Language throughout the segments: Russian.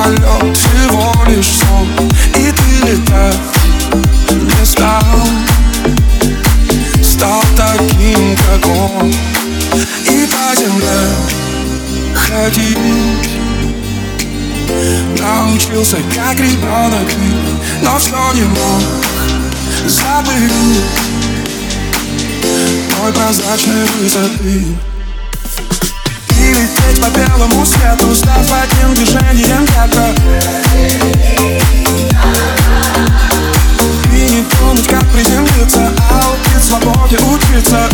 самолет всего лишь сон И ты летать не стал Стал таким, как он И по земле ходить Научился, как ребенок Но все не мог забыть Мой прозрачный высоты по белому свету, став одним движением ветра И не думать, как приземлиться, а убить свободе учиться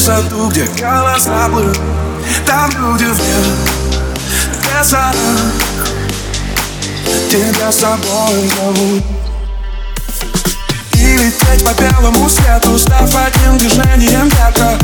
высоту, где голоса плывут Там люди вне леса Тебя с собой зовут и лететь по белому свету Став одним движением ветра